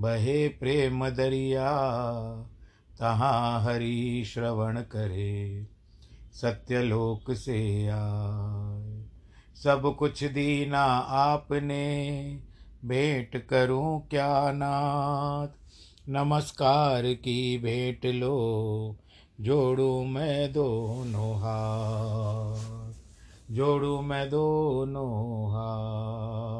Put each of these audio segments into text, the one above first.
बहे प्रेम दरिया, तहाँ हरि श्रवण करे, सत्यलोक से आए। सब कुछ दीना आपने, भेंट करूँ क्या नाथ? नमस्कार की भेंट लो, जोड़ू मैं दोनों हाथ। जोड़ू मैं दोनों हाथ।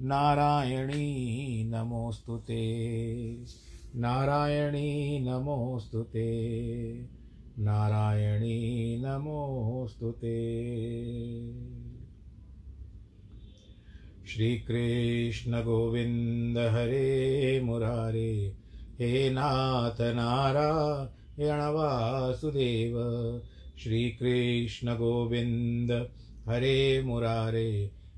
नारायणी नमोऽस्तु नारायणी नमोऽस्तु नारायणी नमोऽस्तु ते। श्रीकृष्णगोविन्द हरे मुरारे। हे नाथ नारायण वासुदेव। श्रीकृष्णगोविन्द हरे मुरारे।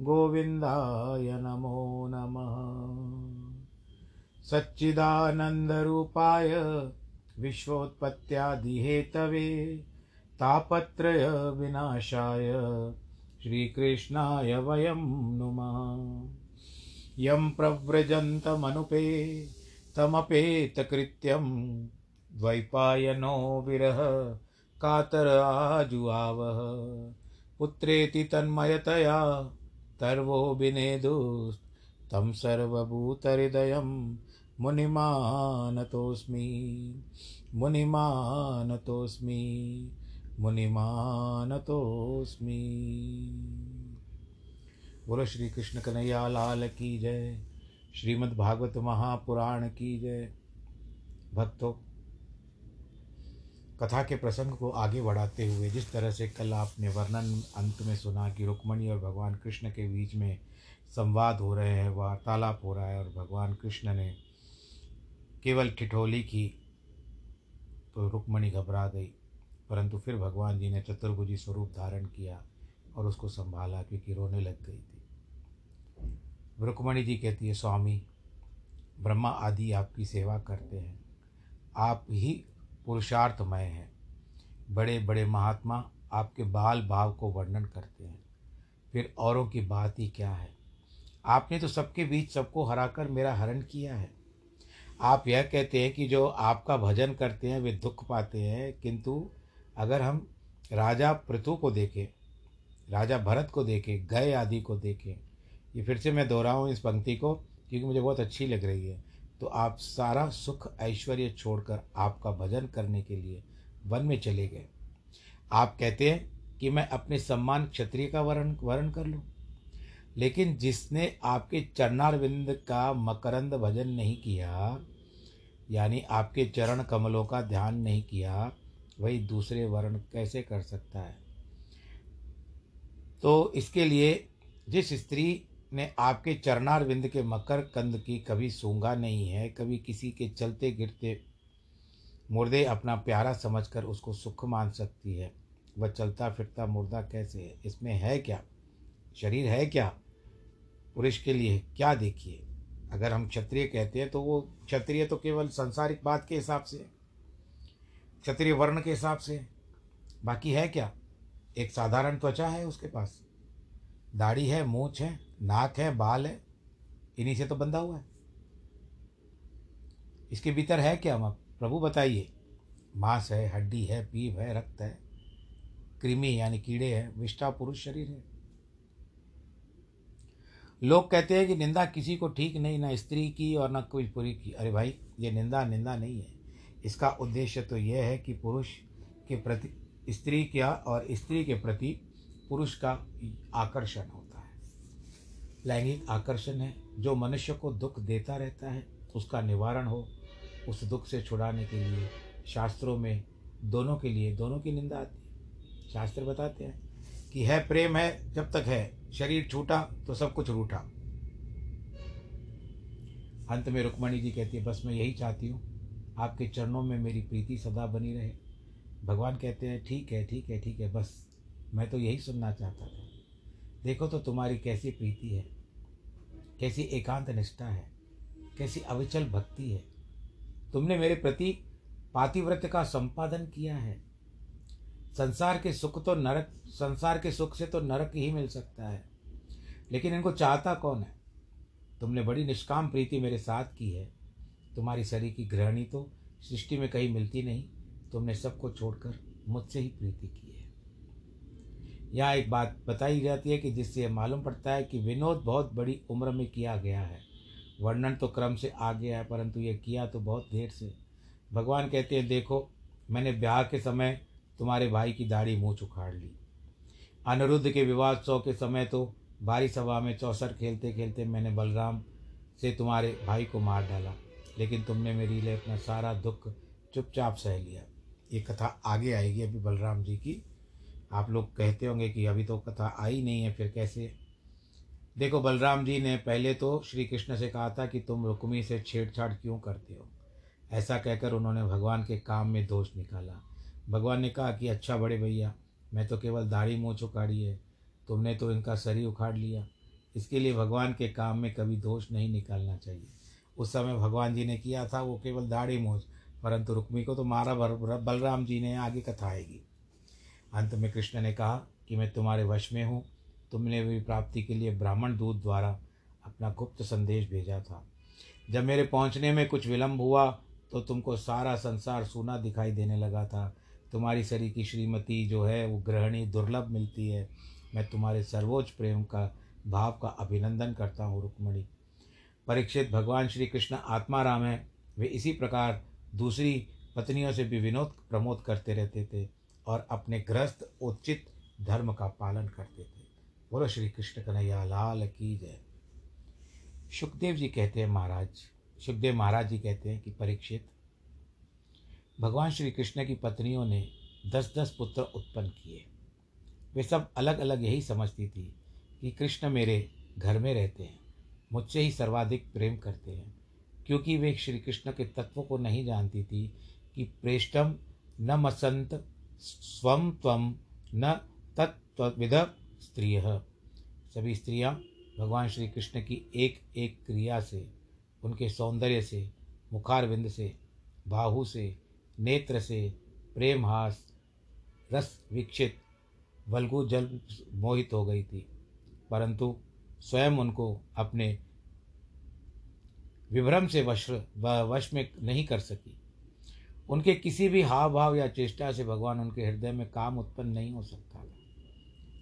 गोविन्दाय नमो नमः। सच्चिदानन्दरूपाय विश्वोत्पत्त्यादिहेतवे तापत्रयविनाशाय श्रीकृष्णाय वयं नुमः। यं प्रव्रजन्तमनुपे तमपेतकृत्यं द्वैपायनो विरह कातर आजुआवः पुत्रेति तन्मयतया तर्वो विनेदुस्तं सर्वभूतहृदयं मुनिमानतोऽस्मि। मुनिमानतोऽस्मि। मुनिमानतोऽस्मि। बोलो श्री कृष्ण कन्हैया लाल की जय। श्रीमद् भागवत महापुराण की जय। भक्तों कथा के प्रसंग को आगे बढ़ाते हुए जिस तरह से कल आपने वर्णन अंत में सुना कि रुक्मणी और भगवान कृष्ण के बीच में संवाद हो रहे हैं, वार्तालाप हो रहा है और भगवान कृष्ण ने केवल ठिठोली की तो रुक्मणी घबरा गई। परंतु फिर भगवान जी ने चतुर्भुजी स्वरूप धारण किया और उसको संभाला क्योंकि रोने लग गई थी। रुक्मणी जी कहती है, स्वामी, ब्रह्मा आदि आपकी सेवा करते हैं। आप ही पुरुषार्थमय हैं। बड़े बड़े महात्मा आपके बाल भाव को वर्णन करते हैं। फिर औरों की बात ही क्या है? आपने तो सबके बीच सबको हराकर मेरा हरण किया है। आप यह कहते हैं कि जो आपका भजन करते हैं, वे दुख पाते हैं, किंतु अगर हम राजा पृथु को देखें, राजा भरत को देखें, गय आदि को देखें, ये फिर से मैं दोहराऊँ इस पंक्ति को, क्योंकि मुझे बहुत अच्छी लग रही है। तो आप सारा सुख ऐश्वर्य छोड़कर आपका भजन करने के लिए वन में चले गए। आप कहते हैं कि मैं अपने सम्मान क्षत्रिय का वर्ण वर्ण कर लूँ, लेकिन जिसने आपके चरणारविंद का मकरंद भजन नहीं किया, यानी आपके चरण कमलों का ध्यान नहीं किया, वही दूसरे वर्ण कैसे कर सकता है? तो इसके लिए जिस स्त्री ने आपके चरणार विंद के मकर कंद की कभी सूँगा नहीं है, कभी किसी के चलते गिरते मुर्दे अपना प्यारा समझकर उसको सुख मान सकती है। वह चलता फिरता मुर्दा कैसे है? इसमें है क्या? शरीर है क्या? पुरुष के लिए क्या देखिए? अगर हम क्षत्रिय कहते हैं तो वो क्षत्रिय तो केवल संसारिक बात के हिसाब से क्षत्रिय वर्ण के हिसाब से बाकी है क्या? एक साधारण त्वचा है उसके पास। दाढ़ी है मूछ है। नाक है, बाल है, इन्हीं से तो बंधा हुआ है। इसके भीतर है क्या? हम प्रभु बताइए। मांस है, हड्डी है पीप है, रक्त है, कृमि यानी कीड़े हैं, विष्ठा पुरुष शरीर है। लोग कहते हैं कि निंदा किसी को ठीक नहीं, ना स्त्री की और ना कोई पुरी की। अरे भाई, ये निंदा निंदा नहीं है। इसका उद्देश्य तो यह है कि पुरुष के प्रति, स्त्री क्या और स्त्री के प्रति पुरुष का आकर्षण है। लैंगिक आकर्षण है, जो मनुष्य को दुख देता रहता है, उसका निवारण हो, उस दुख से छुड़ाने के लिए, शास्त्रों में दोनों के लिए, दोनों की निंदा आती है। शास्त्र बताते हैं कि है प्रेम है, जब तक है, शरीर छूटा तो सब कुछ रूठा। अंत में रुक्मणी जी कहती है, बस मैं यही चाहती हूँ, आपके चरणों में मेरी प्रीति सदा बनी रहे। भगवान कहते हैं, ठीक है ठीक है ठीक है, बस मैं तो यही सुनना चाहता था। देखो तो तुम्हारी कैसी प्रीति है। कैसी एकांत निष्ठा है, कैसी अविचल भक्ति है। तुमने मेरे प्रति पातिव्रत का संपादन किया है। संसार के सुख तो नरक, संसार के सुख से तो नरक ही मिल सकता है। लेकिन इनको चाहता कौन है? तुमने बड़ी निष्काम प्रीति मेरे साथ की है। तुम्हारी शरीर की ग्रहणी तो सृष्टि में कहीं मिलती नहीं। तुमने सबको छोड़कर मुझसे ही प्रीति की है। यहाँ एक बात बताई जाती है कि जिससे यह मालूम पड़ता है कि विनोद बहुत बड़ी उम्र में किया गया है। वर्णन तो क्रम से आ गया है, परंतु ये किया तो बहुत देर से। भगवान कहते हैं, देखो, मैंने ब्याह के समय तुम्हारे भाई की दाढ़ी मुँह उखाड़ ली। अनिरुद्ध के विवादोत्सव के समय तो भारी सभा में चौसर खेलते खेलते मैंने बलराम से तुम्हारे भाई को मार डाला, लेकिन तुमने मेरे लिए अपना सारा दुख चुपचाप सह लिया। ये कथा आगे आएगी अभी बलराम जी की। आप लोग कहते होंगे कि अभी तो कथा आई नहीं है, फिर कैसे? देखो, बलराम जी ने पहले तो श्री कृष्ण से कहा था कि तुम रुक्मी से छेड़छाड़ क्यों करते हो? ऐसा कहकर उन्होंने भगवान के काम में दोष निकाला। भगवान ने कहा कि अच्छा बड़े भैया, मैं तो केवल दाढ़ी मोछ उखाड़ी है, तुमने तो इनका शरीर उखाड़ लिया। इसके लिए भगवान के काम में कभी दोष नहीं निकालना चाहिए। उस समय भगवान जी ने किया था, वो केवल दाढ़ी मोछ, परंतु रुक्मी को तो मारा बलराम जी ने आगे कथा आएगी। अंत में कृष्ण ने कहा कि मैं तुम्हारे वश में हूँ। तुमने भी प्राप्ति के लिए ब्राह्मण दूत द्वारा अपना गुप्त संदेश भेजा था। जब मेरे पहुँचने में कुछ विलम्ब हुआ तो तुमको सारा संसार सूना दिखाई देने लगा था। तुम्हारी शरीर की श्रीमती जो है, वो ग्रहणी दुर्लभ मिलती है। मैं तुम्हारे सर्वोच्च प्रेम का, भाव का अभिनंदन करता हूँ, रुक्मणी। परीक्षित भगवान श्री कृष्ण आत्मा राम है। वे इसी प्रकार दूसरी पत्नियों से भी विनोद प्रमोद करते रहते थे। और अपने गृहस्थ उचित धर्म का पालन करते थे। बोलो श्री कृष्ण कन्हैया, लाल की जय। सुखदेव जी कहते हैं महाराज, सुखदेव महाराज जी कहते हैं कि परीक्षित, भगवान श्री कृष्ण की पत्नियों ने दस दस पुत्र उत्पन्न किए। वे सब अलग अलग यही समझती थी कि कृष्ण मेरे घर में रहते हैं, मुझसे ही सर्वाधिक प्रेम करते हैं, क्योंकि वे श्री कृष्ण के तत्व को नहीं जानती थी कि प्रेष्टम न मसंत स्वम त्वम न तत्विद स्त्रिय। सभी स्त्रियाँ भगवान श्री कृष्ण की एक एक क्रिया से, उनके सौंदर्य से, मुखारविंद से, बाहु से, नेत्र से, प्रेमहास, रस विक्षित, वल्गु जल मोहित हो गई थी। परंतु स्वयं उनको अपने विभ्रम से वश वश में नहीं कर सकी। उनके किसी भी हाव भाव या चेष्टा से भगवान उनके हृदय में काम उत्पन्न नहीं हो सकता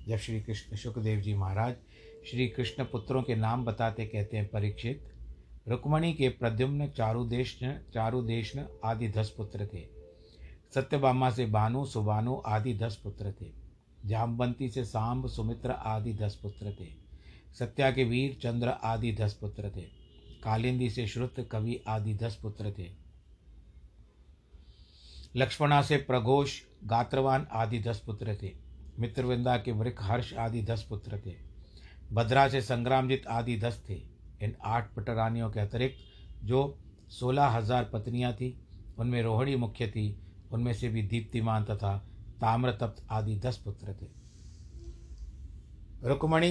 जब श्री कृष्ण सुखदेव जी महाराज श्री कृष्ण पुत्रों के नाम बताते कहते हैं परीक्षित, रुक्मणी के प्रद्युम्न, चारुदेशन चारुदेशन आदि दस पुत्र थे। सत्यभामा से बानु, सुबानु आदि दस पुत्र थे। जामवंती से सांब, सुमित्र आदि दस पुत्र थे। सत्या के वीर, चंद्र आदि दस पुत्र थे। कालिंदी से श्रुत, कवि आदि दस पुत्र थे। लक्ष्मणा से प्रघोष, गात्रवान आदि दस पुत्र थे। मित्रवृंदा के वृक हर्ष आदि दस पुत्र थे। भद्रा से संग्रामजित आदि दस थे। इन आठ पटरानियों के अतिरिक्त जो सोलह हज़ार पत्नियाँ थीं, उनमें रोहिणी मुख्य थी, उनमें से भी दीप्तिमान तथा ताम्रतप्त आदि दस पुत्र थे। रुक्मणी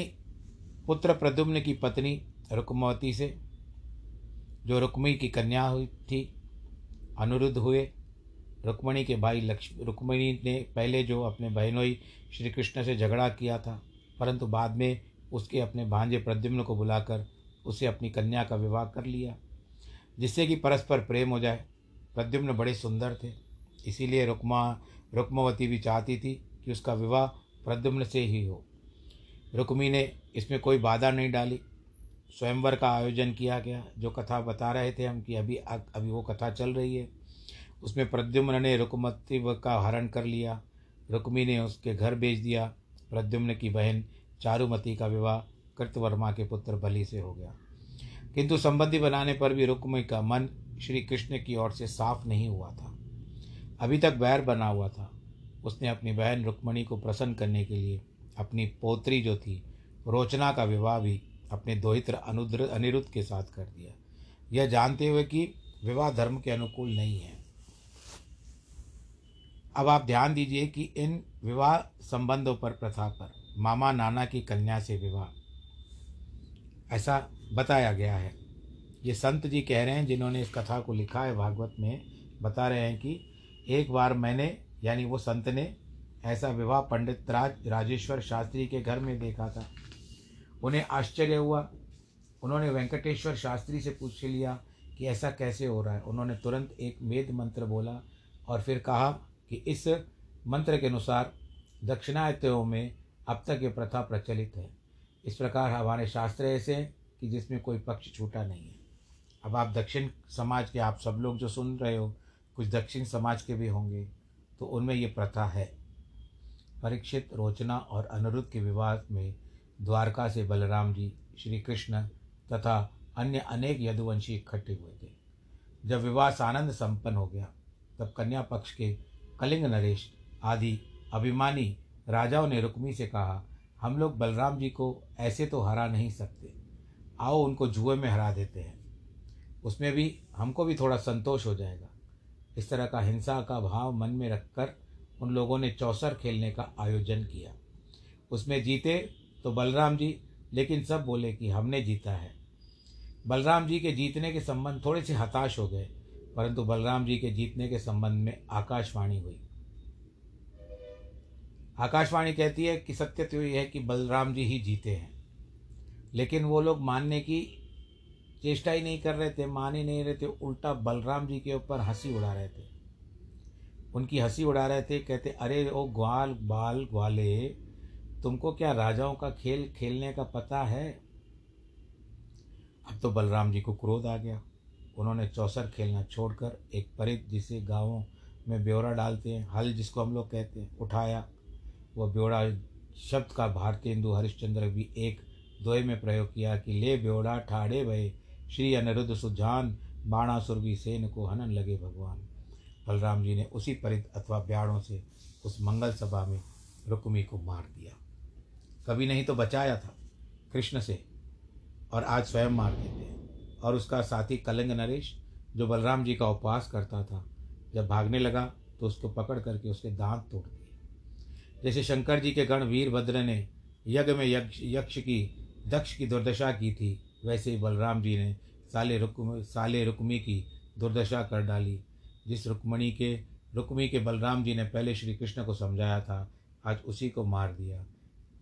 पुत्र प्रद्युम्न की पत्नी रुक्मवती से, जो रुक्मी की कन्या हुई थी, अनुरुद्ध हुए। रुक्मणी के भाई लक्ष्मी, रुक्मणी ने पहले जो अपने बहनोई श्री कृष्ण से झगड़ा किया था, परंतु बाद में उसके अपने भांजे प्रद्युम्न को बुलाकर उसे अपनी कन्या का विवाह कर लिया, जिससे कि परस्पर प्रेम हो जाए। प्रद्युम्न बड़े सुंदर थे, इसीलिए रुक्मा, रुक्मवती भी चाहती थी कि उसका विवाह प्रद्युम्न से ही हो। रुक्मी ने इसमें कोई बाधा नहीं डाली। स्वयंवर का आयोजन किया गया, जो कथा बता रहे थे हम कि अभी अभी वो कथा चल रही है। उसमें प्रद्युम्न ने रुकमती का हरण कर लिया। रुक्मी ने उसके घर भेज दिया। प्रद्युम्न की बहन चारुमती का विवाह कृतवर्मा के पुत्र बलि से हो गया। किंतु संबंधी बनाने पर भी रुक्मी का मन श्री कृष्ण की ओर से साफ़ नहीं हुआ था। अभी तक बैर बना हुआ था। उसने अपनी बहन रुक्मणी को प्रसन्न करने के लिए अपनी पोत्री जो थी, रोचना का विवाह भी अपने दोहित्र अनुद्र अनिरुद्ध के साथ कर दिया। यह जानते हुए कि विवाह धर्म के अनुकूल नहीं है। अब आप ध्यान दीजिए कि इन विवाह संबंधों पर प्रथा पर, मामा नाना की कन्या से विवाह। ऐसा बताया गया है। ये संत जी कह रहे हैं, जिन्होंने इस कथा को लिखा है, भागवत में बता रहे हैं कि एक बार मैंने, यानी वो संत ने, ऐसा विवाह पंडित राज, राजेश्वर शास्त्री के घर में देखा था। उन्हें आश्चर्य हुआ। उन्होंने वेंकटेश्वर शास्त्री से पूछ लिया कि ऐसा कैसे हो रहा है? उन्होंने तुरंत एक वेद मंत्र बोला और फिर कहा कि इस मंत्र के अनुसार दक्षिणायतों में अब तक ये प्रथा प्रचलित है। इस प्रकार हमारे शास्त्र ऐसे हैं कि जिसमें कोई पक्ष छूटा नहीं है। अब आप दक्षिण समाज के आप सब लोग जो सुन रहे हो, कुछ दक्षिण समाज के भी होंगे तो उनमें ये प्रथा है। परीक्षित रोचना और अनुरुद्ध के विवाह में द्वारका से बलराम जी, श्री कृष्ण तथा अन्य अनेक यदुवंशी इकट्ठे हुए थे। जब विवाह आनंद संपन्न हो गया, तब कन्या पक्ष के कलिंग नरेश, आदि, अभिमानी, राजाओं ने रुक्मी से कहा, हम लोग बलराम जी को ऐसे तो हरा नहीं सकते। आओ उनको जुए में हरा देते हैं। उसमें भी हमको भी थोड़ा संतोष हो जाएगा। इस तरह का हिंसा का भाव मन में रखकर उन लोगों ने चौसर खेलने का आयोजन किया। उसमें जीते तो बलराम जी, लेकिन सब बोले कि हमने जीता है। बलराम जी के जीतने के संबंध थोड़े से हताश हो गए। परंतु बलराम जी के जीतने के संबंध में आकाशवाणी हुई। आकाशवाणी कहती है कि सत्य तो यह है कि बलराम जी ही जीते हैं। लेकिन वो लोग मानने की चेष्टा ही नहीं कर रहे थे, मान ही नहीं रहे थे, उल्टा बलराम जी के ऊपर हँसी उड़ा रहे थे। उनकी हँसी उड़ा रहे थे, कहते, अरे ओ ग्वाल बाल ग्वाले, तुमको क्या राजाओं का खेल खेलने का पता है? अब तो बलराम जी को क्रोध आ गया। उन्होंने चौसर खेलना छोड़कर एक परित जिसे गाँवों में ब्यौरा डालते हैं, हल जिसको हम लोग कहते हैं, उठाया। वह ब्यौरा शब्द का भारतीय हिंदू हरिश्चंद्र भी एक दोहे में प्रयोग किया कि, ले ब्यौरा, ठाड़े भय, श्री अनिरुद्ध सुजान, बाणासुर भी सेन को हनन लगे भगवान। बलराम जी ने उसी परित अथवा ब्याड़ों से उस मंगल सभा में रुक्मी को मार दिया। कभी नहीं तो बचाया था कृष्ण से, और आज स्वयं मार देते हैं। और उसका साथी कलिंग नरेश, जो बलराम जी का उपवास करता था, जब भागने लगा तो उसको पकड़ करके उसके दांत तोड़ दिए। जैसे शंकर जी के गण वीरभद्र ने यज्ञ में यक्ष यक्ष की, दक्ष की दुर्दशा की थी, वैसे ही बलराम जी ने साले रुक्म, साले रुक्मी की दुर्दशा कर डाली, जिस रुक्मणी के, रुक्मी के बलराम जी ने पहले श्री कृष्ण को समझाया था, आज उसी को मार दिया।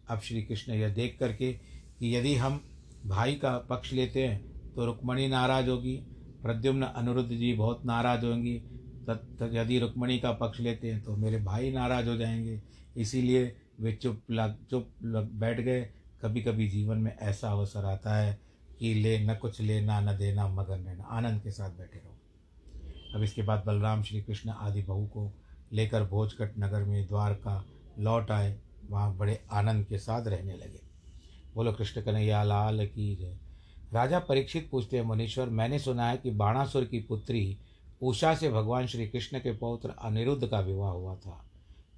अब श्री कृष्ण यह देख करके कि यदि हम भाई का पक्ष लेते हैं तो रुक्मणी नाराज़ होगी। प्रद्युम्न अनिरुद्ध जी बहुत नाराज़ होंगी। तब यदि रुक्मणी का पक्ष लेते हैं तो मेरे भाई नाराज़ हो जाएँगे। इसीलिए वे चुप लग चुप लग बैठ गए। कभी कभी जीवन में ऐसा अवसर आता है कि ले, न कुछ लेना, न देना मगन रहना। आनंद के साथ बैठे रहो। अब इसके बाद बलराम श्री कृष्ण आदि बहू को लेकर भोजकट नगर में द्वारका लौट आए। वहाँ बड़े आनंद के साथ रहने लगे। बोलो, कृष्ण कन्हैया, लाल की जय। राजा परीक्षित पूछते हैं, मुनीश्वर, मैंने सुना है कि बाणासुर की पुत्री उषा से भगवान श्री कृष्ण के पौत्र अनिरुद्ध का विवाह हुआ था।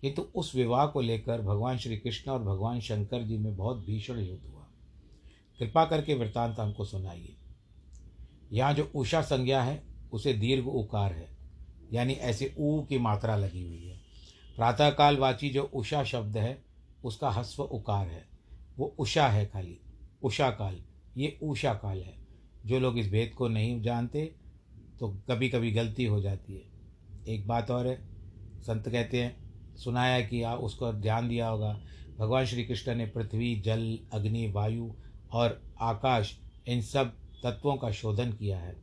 किंतु उस विवाह को लेकर भगवान श्री कृष्ण और भगवान शंकर जी में बहुत भीषण युद्ध हुआ। कृपा करके वृत्तांत हमको सुनाइए। यहाँ जो उषा संज्ञा है, उसे दीर्घ उकार है, यानी ऐसे ऊ की मात्रा लगी हुई है। प्रातःकाल वाची जो उषा शब्द है, उसका हस्व उकार है। वो उषा है खाली उषा काल ये ऊषा काल है। जो लोग इस भेद को नहीं जानते तो कभी कभी गलती हो जाती है। एक बात और है, संत कहते हैं, सुनाया कि आ, उसको ध्यान दिया होगा। भगवान श्री कृष्ण ने पृथ्वी, जल, अग्नि, वायु और आकाश, इन सब तत्वों का शोधन किया है।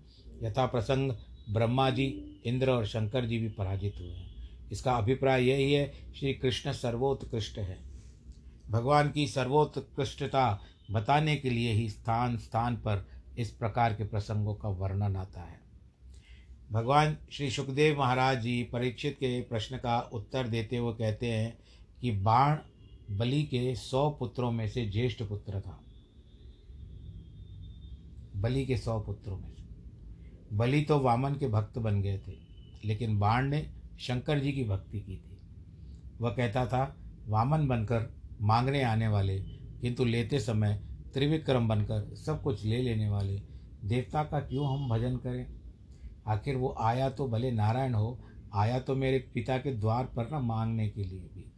यथा प्रसंग ब्रह्मा जी, इंद्र और शंकर जी भी पराजित हुए हैं। इसका अभिप्राय यही है, श्री कृष्ण सर्वोत्कृष्ट है। भगवान की सर्वोत्कृष्टता बताने के लिए ही स्थान स्थान पर इस प्रकार के प्रसंगों का वर्णन आता है। भगवान श्री सुखदेव महाराज जी परीक्षित के प्रश्न का उत्तर देते हुए कहते हैं कि बाण बलि के सौ पुत्रों में से ज्येष्ठ पुत्र था। बलि के सौ पुत्रों में से। बलि तो वामन के भक्त बन गए थे, लेकिन बाण ने शंकर जी की भक्ति की थी। वह कहता था, वामन बनकर मांगने आने वाले किंतु लेते समय त्रिविक्रम बनकर सब कुछ ले लेने वाले देवता का क्यों हम भजन करें? आखिर वो आया तो भले नारायण हो, आया तो मेरे पिता के द्वार पर ना मांगने के लिए भी।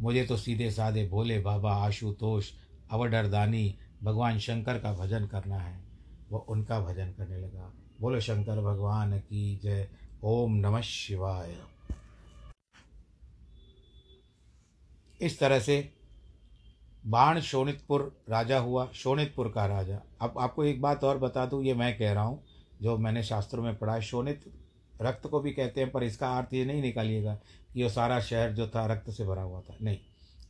मुझे तो सीधे साधे भोले बाबा आशुतोष अवडरदानी, भगवान शंकर का भजन करना है। वह उनका भजन करने लगा। बोलो, शंकर भगवान की जय, ओम नमः शिवाय। इस तरह से बाण शोणितपुर राजा हुआ, शोणितपुर का राजा। अब आपको एक बात और बता दूँ, ये मैं कह रहा हूँ, जो मैंने शास्त्रों में पढ़ा है, शोणित रक्त को भी कहते हैं, पर इसका अर्थ ये नहीं निकालिएगा कि वो सारा शहर जो था रक्त से भरा हुआ था। नहीं,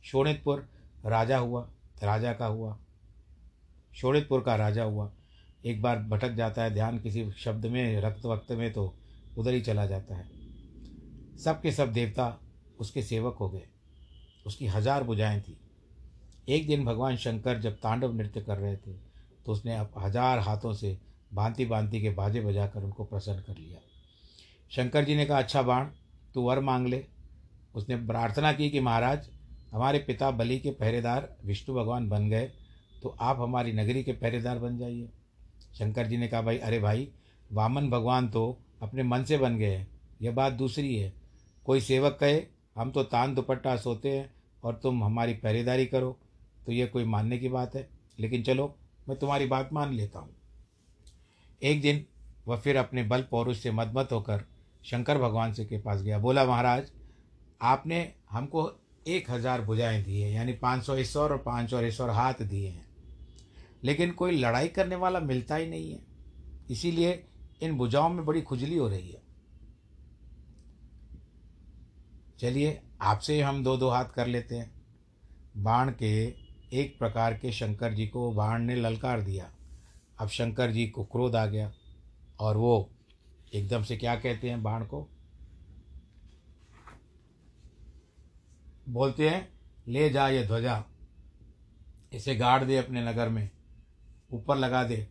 शोणितपुर राजा हुआ, राजा का हुआ, शोणितपुर का राजा हुआ। एक बार भटक जाता है ध्यान किसी शब्द में, रक्त वक्त में तो उधर ही चला जाता है। सब के सब देवता उसके सेवक हो गए, उसकी हज़ार बुझाएँ थी। एक दिन भगवान शंकर जब तांडव नृत्य कर रहे थे तो उसने अब हज़ार हाथों से भांति भांति के बाजे बजाकर उनको प्रसन्न कर लिया। शंकर जी ने कहा अच्छा बाण, तू वर मांग ले। उसने प्रार्थना की कि, महाराज, हमारे पिता बलि के पहरेदार विष्णु भगवान बन गए तो आप हमारी नगरी के पहरेदार बन जाइए। शंकर जी ने कहा, भाई, अरे भाई, वामन भगवान तो अपने मन से बन गए हैं। यह बात दूसरी है। कोई सेवक कहे, हम तो तान दुपट्टा सोते हैं और तुम हमारी पहरेदारी करो। तो ये कोई मानने की बात है। लेकिन चलो, मैं तुम्हारी बात मान लेता हूँ। एक दिन वह फिर अपने बल पौरुष से मदमत होकर शंकर भगवान से के पास गया। बोला, महाराज, आपने हमको एक हज़ार भुजाएँ दी है, यानी पाँच सौ ईश्वर और पाँच सौ ईश्वर हाथ दिए हैं। लेकिन कोई लड़ाई करने वाला मिलता ही नहीं है। इसीलिए इन भुजाओं में बड़ी खुजली हो रही है। चलिए, आपसे हम दो दो हाथ कर लेते हैं। बाण के एक प्रकार के शंकर जी को बाण ने ललकार दिया। अब शंकर जी को क्रोध आ गया और वो एकदम से क्या कहते हैं बाण को? बोलते हैं, ले जा ये ध्वजा, इसे गाड़ दे अपने नगर में, ऊपर लगा दे।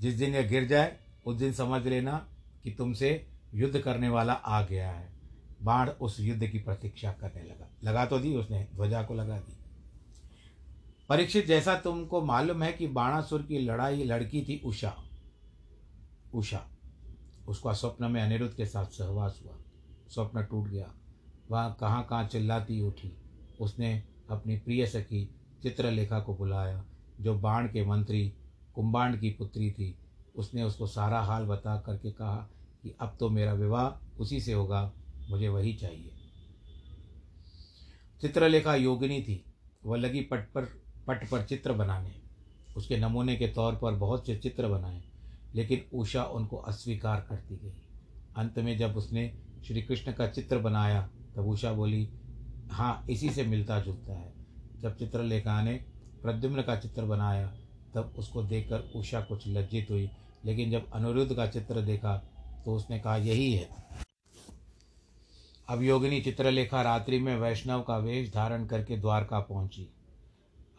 जिस दिन यह गिर जाए, उस दिन समझ लेना कि तुमसे युद्ध करने वाला आ गया है। बाण उस युद्ध की प्रतीक्षा करने लगा। लगा तो दी उसने, ध्वजा को लगा दी। परीक्षित, जैसा तुमको मालूम है कि बाणासुर की लड़ाई लड़की थी उषा। उषा। उसका स्वप्न में अनिरुद्ध के साथ सहवास हुआ। स्वप्न टूट गया। वह कहाँ कहाँ चिल्लाती उठी। उसने अपनी प्रिय सखी चित्रलेखा को बुलाया, जो बाण के मंत्री, कुंभांड की पुत्री थी। उसने उसको सारा हाल बता करके कहा कि अब तो मेरा विवाह उसी से होगा, मुझे वही चाहिए। चित्रलेखा योगिनी थी। वह लगी पट पर पट पर चित्र बनाने, उसके नमूने के तौर पर बहुत से चित्र बनाए, लेकिन उषा उनको अस्वीकार करती गई। अंत में जब उसने श्री कृष्ण का चित्र बनाया, तब उषा बोली हाँ इसी से मिलता जुलता है। जब चित्रलेखा ने प्रद्युम्न का चित्र बनाया, तब उसको देखकर उषा कुछ लज्जित हुई, लेकिन जब अनिरुद्ध का चित्र देखा तो उसने कहा, यही है। अब योगिनी चित्रलेखा रात्रि में वैष्णव का वेश धारण करके द्वारका पहुँची।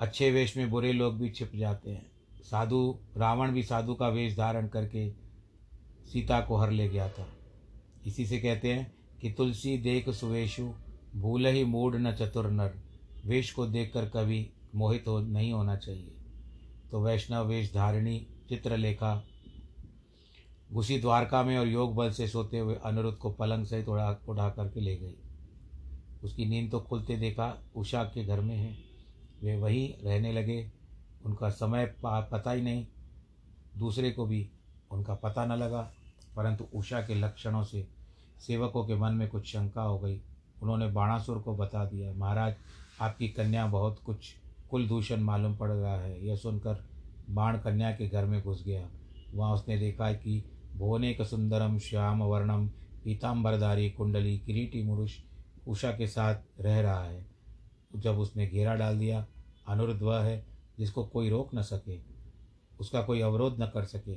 अच्छे वेश में बुरे लोग भी छिप जाते हैं। साधु, रावण भी साधु का वेश धारण करके सीता को हर ले गया था। इसी से कहते हैं कि तुलसी देख सुवेशु, भूल ही मूड न चतुर नर। वेश को देखकर कभी मोहित हो नहीं होना चाहिए। तो वैष्णव वेश धारिणी, चित्रलेखा, घुसी द्वारका में और योग बल से सोते हुए अनिरुद्ध को पलंग सहित उड़ा उड़ा करके ले गई। उसकी नींद तो खुलते देखा, उषा के घर में है। वे वहीं रहने लगे। उनका समय पता ही नहीं। दूसरे को भी उनका पता न लगा, परंतु उषा के लक्षणों से सेवकों के मन में कुछ शंका हो गई। उन्होंने बाणासुर को बता दिया, महाराज, आपकी कन्या बहुत कुछ, कुल दूषण मालूम पड़ रहा है। यह सुनकर बाण कन्या के घर में घुस गया। वहाँ उसने देखा कि भुवनेक सुंदरम श्याम वर्णम पीताम्बरधारी कुंडली किरीटी मुरुष उषा के साथ रह रहा है। जब उसने घेरा डाल दिया अनुरुद्ध वह है जिसको कोई रोक न सके, उसका कोई अवरोध न कर सके।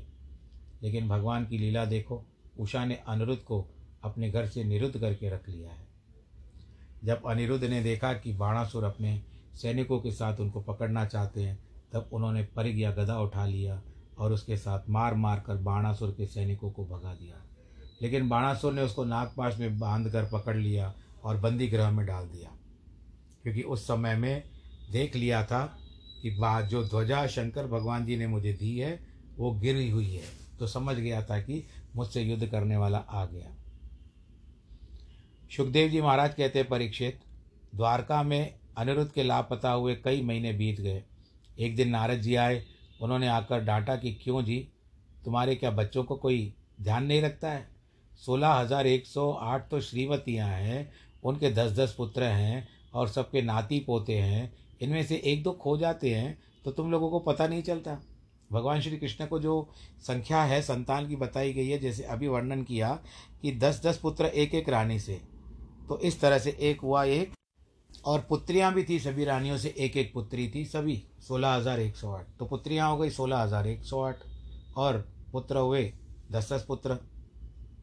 लेकिन भगवान की लीला देखो, उषा ने अनिरुद्ध को अपने घर से निरुद्ध करके रख लिया है। जब अनिरुद्ध ने देखा कि बाणासुर अपने सैनिकों के साथ उनको पकड़ना चाहते हैं, तब उन्होंने परिग या गदा उठा लिया और उसके साथ मार मार कर बाणासुर के सैनिकों को भगा दिया। लेकिन बाणासुर ने उसको नागपाश में बाँध कर पकड़ लिया और बंदी गृह में डाल दिया, क्योंकि उस समय में देख लिया था कि बा जो ध्वजा शंकर भगवान जी ने मुझे दी है, वो गिरी हुई है। तो समझ गया था कि मुझसे युद्ध करने वाला आ गया। सुखदेव जी महाराज कहते परीक्षित, द्वारका में अनिरुद्ध के लापता हुए कई महीने बीत गए। एक दिन नारद जी आए, उन्होंने आकर डांटा कि, क्यों जी, तुम्हारे क्या बच्चों को कोई ध्यान नहीं रखता है? सोलह हज़ार एक सौ आठ तो श्रीमतियाँ हैं, उनके दस दस पुत्र हैं और सबके नाती पोते हैं इनमें से एक दो खो जाते हैं तो तुम लोगों को पता नहीं चलता। भगवान श्री कृष्ण को जो संख्या है, संतान की बताई गई है, जैसे अभी वर्णन किया कि दस दस पुत्र एक एक रानी से। तो इस तरह से एक हुआ एक, और पुत्रियाँ भी थी, सभी रानियों से एक एक पुत्री थी, सभी। सोलह हज़ार एक सौ आठ। तो पुत्रियाँ हो गई सोलह हज़ार एक सौ आठ, और पुत्र हुए दस दस पुत्र।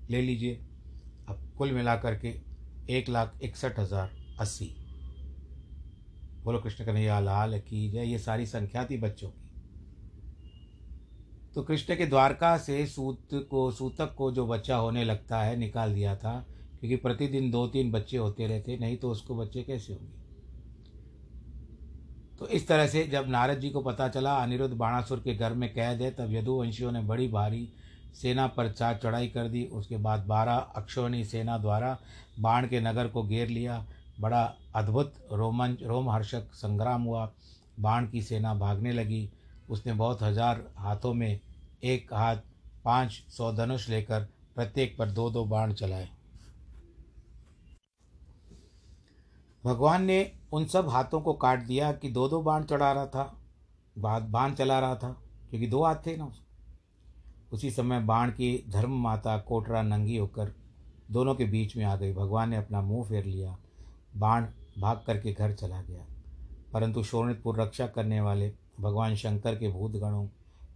ले लीजिए। अब कुल मिलाकर के एक लाख इकसठ हज़ार अस्सी। बोलो कृष्ण कन्हैया, लाल की जय। ये सारी संख्या थी बच्चों की। तो कृष्ण के द्वारका से सूत को, सूतक को जो बच्चा होने लगता है, निकाल दिया था, क्योंकि प्रतिदिन दो तीन बच्चे होते रहते नहीं तो उसको बच्चे कैसे होंगे? तो इस तरह से जब नारद जी को पता चला, अनिरुद्ध बाणासुर के घर में कैद है, तब यदुवंशियों ने बड़ी भारी सेना पर चार चढ़ाई कर दी। उसके बाद बारह अक्षोणी सेना द्वारा बाण के नगर को घेर लिया। बड़ा अद्भुत रोमांच रोमहर्षक संग्राम हुआ। बाण की सेना भागने लगी। उसने बहुत हज़ार हाथों में एक हाथ, पाँच सौ धनुष लेकर प्रत्येक पर दो दो बाण चलाए। भगवान ने उन सब हाथों को काट दिया कि दो दो बाण चढ़ा रहा था। बाण चला रहा था, क्योंकि दो हाथ थे ना उसी समय बाण की धर्म माता कोटरा नंगी होकर दोनों के बीच में आ गई। भगवान ने अपना मुँह फेर लिया। बाण भाग करके घर चला गया। परंतु शोणितपुर रक्षा करने वाले भगवान शंकर के भूतगणों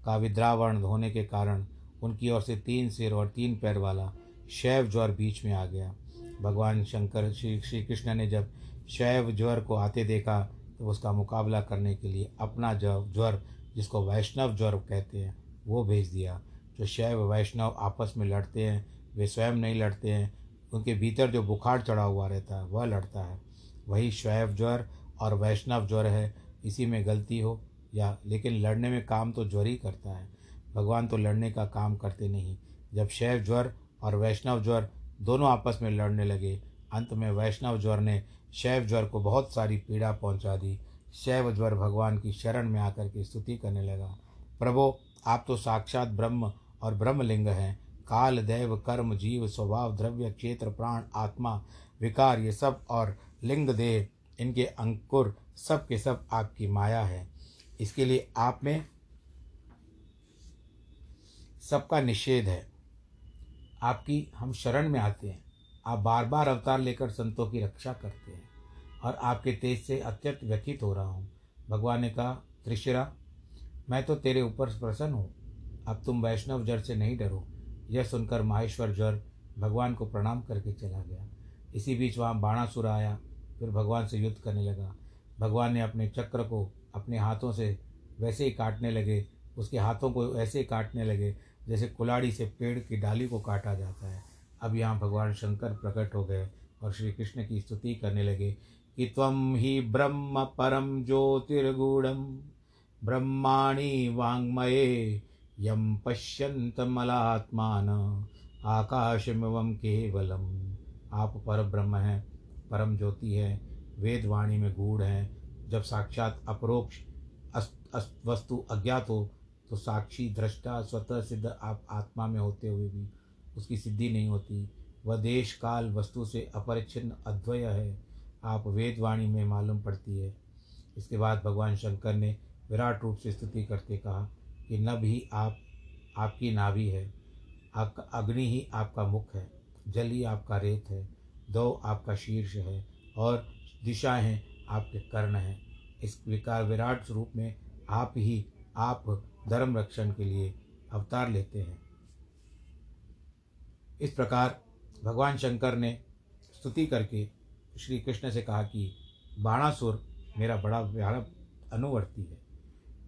का विद्रावरण होने के कारण उनकी ओर से तीन सिर और तीन पैर वाला शैव ज्वर बीच में आ गया। भगवान शंकर श्री श्री कृष्ण ने जब शैव ज्वर को आते देखा तो उसका मुकाबला करने के लिए अपना ज्वर, जिसको वैष्णव ज्वर कहते हैं, वो भेज दिया। जो शैव वैष्णव आपस में लड़ते हैं, वे स्वयं नहीं लड़ते हैं उनके भीतर जो बुखार चढ़ा हुआ रहता है, वह लड़ता है। वही शैव ज्वर और वैष्णव ज्वर है, इसी में गलती हो या, लेकिन लड़ने में काम तो ज्वर ही करता है। भगवान तो लड़ने का काम करते नहीं। जब शैव ज्वर और वैष्णव ज्वर दोनों आपस में लड़ने लगे, अंत में वैष्णव ज्वर ने शैव ज्वर को बहुत सारी पीड़ा पहुँचा दी। शैव ज्वर भगवान की शरण में आकर के स्तुति करने लगा। प्रभो, आप तो साक्षात ब्रह्म और ब्रह्मलिंग हैं। काल, दैव, कर्म, जीव, स्वभाव, द्रव्य, क्षेत्र, प्राण, आत्मा, विकार, ये सब और लिंग, देह, इनके अंकुर, सब के सब आपकी माया है। इसके लिए आप में सबका निषेध है। आपकी हम शरण में आते हैं। आप बार बार अवतार लेकर संतों की रक्षा करते हैं और आपके तेज से अत्यंत व्यथित हो रहा हूँ। भगवान ने कहा, त्रिशिरा, मैं तो तेरे ऊपर प्रसन्न हूँ। अब तुम वैष्णव जड़ से नहीं डरो। यह सुनकर माहेश्वर ज्वर भगवान को प्रणाम करके चला गया। इसी बीच वहाँ बाणासुर आया, फिर भगवान से युद्ध करने लगा। भगवान ने अपने चक्र को अपने हाथों से वैसे ही काटने लगे, उसके हाथों को ऐसे ही काटने लगे जैसे कुलाड़ी से पेड़ की डाली को काटा जाता है। अब यहाँ भगवान शंकर प्रकट हो गए और श्री कृष्ण की स्तुति करने लगे कि तम ही ब्रह्म परम ज्योतिर्गूढ़ ब्रह्माणी वाङ्मये यम पश्यन्तमलात्मान आकाशमिवम केवलम। आप पर ब्रह्म हैं, परम ज्योति है वेदवाणी में गूढ़ हैं। जब साक्षात अपरोक्ष वस्तु अज्ञात हो तो साक्षी दृष्टा स्वतः सिद्ध आप आत्मा में होते हुए भी उसकी सिद्धि नहीं होती। वह देश काल वस्तु से अपरिच्छिन्न अद्वय है। आप वेदवाणी में मालूम पड़ती है। इसके बाद भगवान शंकर ने विराट रूप से स्तुति करते कहा कि नभ ही आप, आपकी नाभि है। आपका अग्नि ही आपका मुख है। जल ही आपका रेत है। दो आपका शीर्ष है और दिशाएँ हैं आपके कर्ण हैं। इस विकार विराट रूप में आप ही आप धर्म रक्षण के लिए अवतार लेते हैं। इस प्रकार भगवान शंकर ने स्तुति करके श्री कृष्ण से कहा कि बाणासुर मेरा बड़ा प्यारा अनुवर्ती है।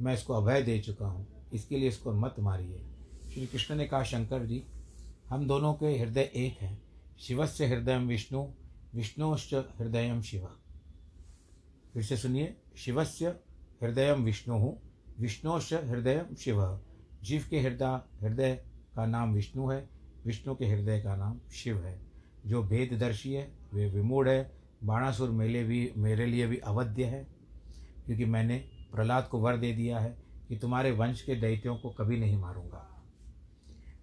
मैं इसको अभय दे चुका हूँ। इसके लिए इसको मत मारिए। श्री कृष्ण ने कहा, शंकर जी, हम दोनों के हृदय एक हैं। शिवस्य हृदय विष्णु, विष्णुश्च हृदय शिव। फिर से सुनिए, शिवस्य हृदय विष्णु, विष्णुश्च हृदय शिव। जीव के हृदय हृदय का नाम विष्णु है, विष्णु के हृदय का नाम शिव है। जो भेददर्शी है, वे विमूढ़ है, बाणासुर मेले भी, मेरे लिए भी अवध्य है। क्योंकि मैंने प्रहलाद को वर दे दिया है कि तुम्हारे वंश के दैत्यों को कभी नहीं मारूँगा।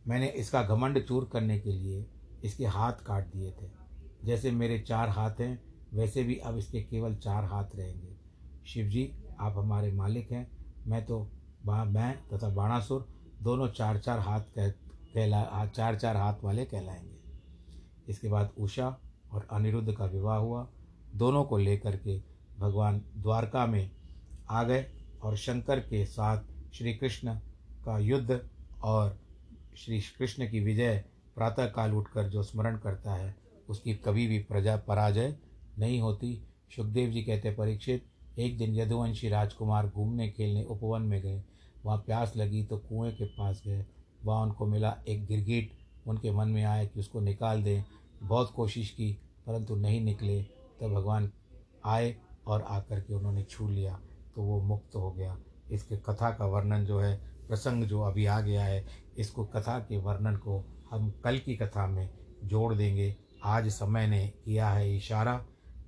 मैंने इसका घमंड चूर करने के लिए इसके हाथ काट दिए थे। जैसे मेरे चार हाथ हैं, वैसे भी अब इसके केवल चार हाथ रहेंगे। शिव जी आप हमारे मालिक हैं। मैं तो मैं तथा बाणासुर दोनों चार चार हाथ कह, कहला चार चार हाथ वाले कहलाएँगे। इसके बाद उषा और अनिरुद्ध का विवाह हुआ। दोनों को लेकर के भगवान द्वारका में आ गए। और शंकर के साथ श्री कृष्ण का युद्ध और श्री कृष्ण की विजय प्रातःकाल उठकर जो स्मरण करता है, उसकी कभी भी प्रजा पराजय नहीं होती। सुखदेव जी कहते परीक्षित, एक दिन यदुवंशी राजकुमार घूमने खेलने उपवन में गए। वहाँ प्यास लगी तो कुएँ के पास गए। वहाँ उनको मिला एक गिरगिट। उनके मन में आया कि उसको निकाल दें। बहुत कोशिश की, परंतु नहीं निकले। तब भगवान आए और आकर के उन्होंने छू लिया। तो वो मुक्त हो गया। इसके कथा का वर्णन जो है, प्रसंग जो अभी आ गया है, इसको कथा के वर्णन को हम कल की कथा में जोड़ देंगे। आज समय ने किया है इशारा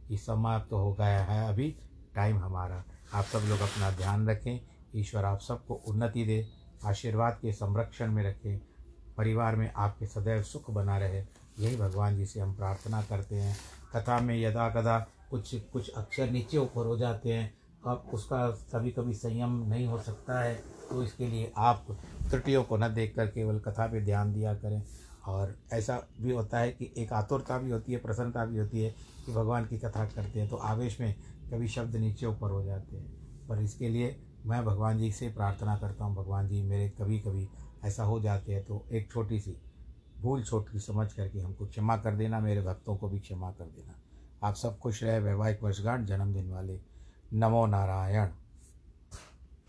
कि समाप्त तो हो गया है अभी, टाइम हमारा। आप सब लोग अपना ध्यान रखें, ईश्वर आप सबको उन्नति दे, आशीर्वाद के संरक्षण में रखें, परिवार में आपके सदैव सुख बना रहे। यही भगवान जी से हम प्रार्थना करते हैं। कथा में यदा कदा कुछ कुछ अक्षर नीचे ऊपर हो जाते हैं अब उसका कभी कभी संयम नहीं हो सकता है तो इसके लिए आप त्रुटियों को न देख कर केवल कथा पे ध्यान दिया करें। और ऐसा भी होता है कि एक आतुरता भी होती है, प्रसन्नता भी होती है कि भगवान की कथा करते हैं तो आवेश में कभी शब्द नीचे ऊपर हो जाते हैं। पर इसके लिए मैं भगवान जी से प्रार्थना करता हूँ, भगवान जी मेरे कभी कभी ऐसा हो जाते हैं तो एक छोटी सी भूल छोटी समझ करके हमको क्षमा कर देना, मेरे भक्तों को भी क्षमा कर देना। आप सब खुश रहे, वैवाहिक वर्षगांठ, जन्मदिन वाले नमो नारायण।